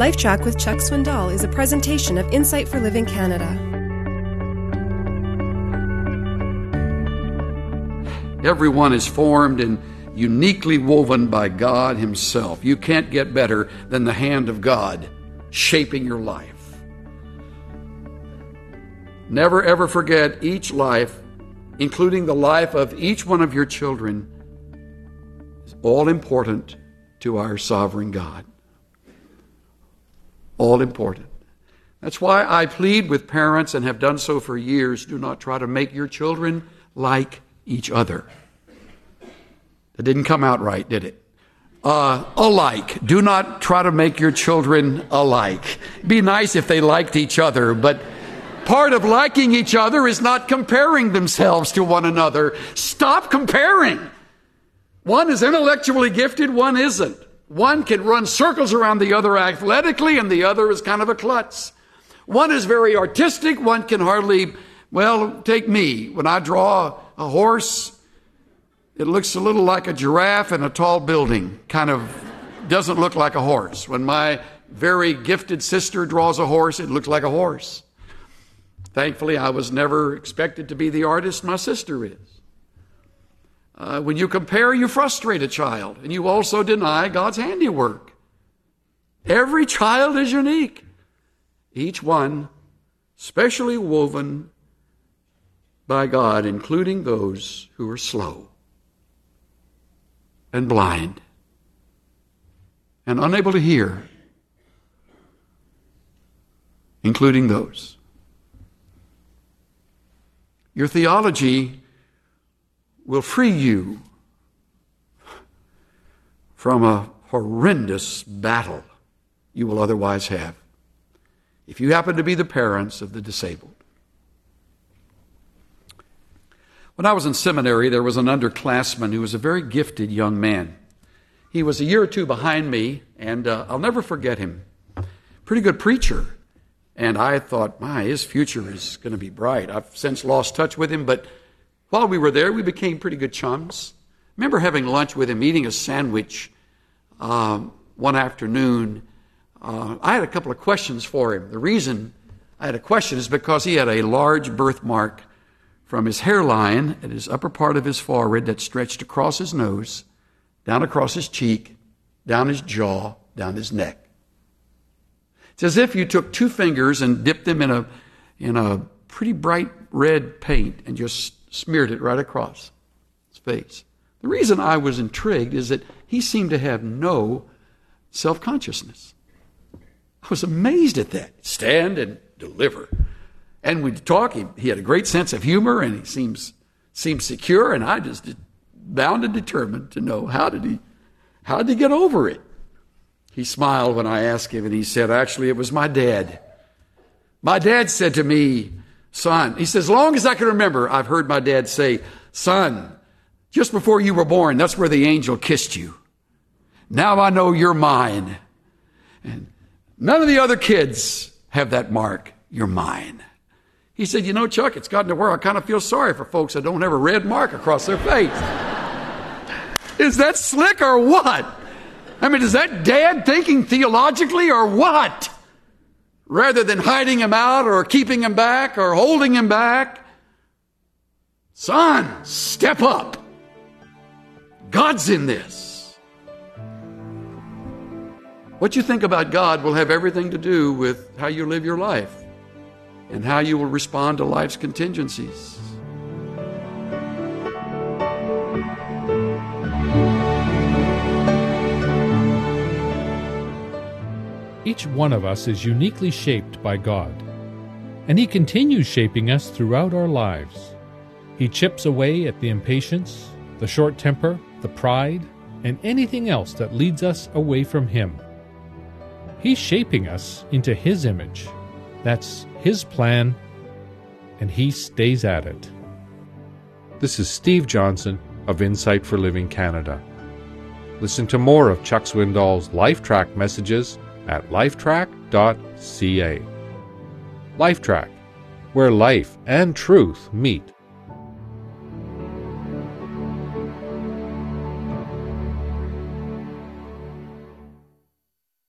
LifeTrac with Chuck Swindoll is a presentation of Insight for Living Canada. Everyone is formed and uniquely woven by God Himself. You can't get better than the hand of God shaping your life. Never ever forget each life, including the life of each one of your children, is all important to our sovereign God. All important. That's why I plead with parents and have done so for years do not try to make your children like each other. That didn't come out right, did it? Uh, alike. Do not try to make your children alike. Be nice if they liked each other, but part of liking each other is not comparing themselves to one another. Stop comparing. One is intellectually gifted, one isn't. One can run circles around the other athletically, and the other is kind of a klutz. One is very artistic, one can hardly, well, take me. When I draw a horse, it looks a little like a giraffe in a tall building, kind of doesn't look like a horse. When my very gifted sister draws a horse, it looks like a horse. Thankfully, I was never expected to be the artist my sister is. Uh, when you compare, you frustrate a child, and you also deny God's handiwork. Every child is unique, each one specially woven by God, including those who are slow and blind and unable to hear, including those. Your theology will free you from a horrendous battle you will otherwise have if you happen to be the parents of the disabled. When I was in seminary, there was an underclassman who was a very gifted young man. He was a year or two behind me, and uh, I'll never forget him. Pretty good preacher. And I thought, my, his future is going to be bright. I've since lost touch with him, but while we were there, we became pretty good chums. remember having lunch with him, eating a sandwich um, one afternoon. Uh, I had a couple of questions for him. The reason I had a question is because he had a large birthmark from his hairline at his upper part of his forehead that stretched across his nose, down across his cheek, down his jaw, down his neck. It's as if you took two fingers and dipped them in a, in a pretty bright red paint and just smeared it right across his face. The reason I was intrigued is that he seemed to have no self consciousness. I was amazed at that. Stand and deliver. And we'd talk. He, he had a great sense of humor, and he seems seems secure. And I just bound and determined to know how did he how did he get over it. He smiled when I asked him, and he said, "Actually, it was my dad. My dad said to me, son. He says, as long as I can remember, I've heard my dad say, son." Just before you were born, that's where the angel kissed you. Now I know you're mine. And none of the other kids have that mark. You're mine. He said, You know, Chuck, it's gotten to where I kind of feel sorry for folks that don't have a red mark across their face. Is that slick or what? I mean, is that dad thinking theologically or what? Rather than hiding him out or keeping him back or holding him back. Son, step up. God's in this. What you think about God will have everything to do with how you live your life and how you will respond to life's contingencies. Each one of us is uniquely shaped by God, and He continues shaping us throughout our lives. He chips away at the impatience, the short temper, the pride, and anything else that leads us away from Him. He's shaping us into His image. That's His plan, and He stays at it. This is Steve Johnson of Insight for Living Canada. Listen to more of Chuck Swindoll's LifeTrac messages at lifetrac.ca. LifeTrac, where life and truth meet.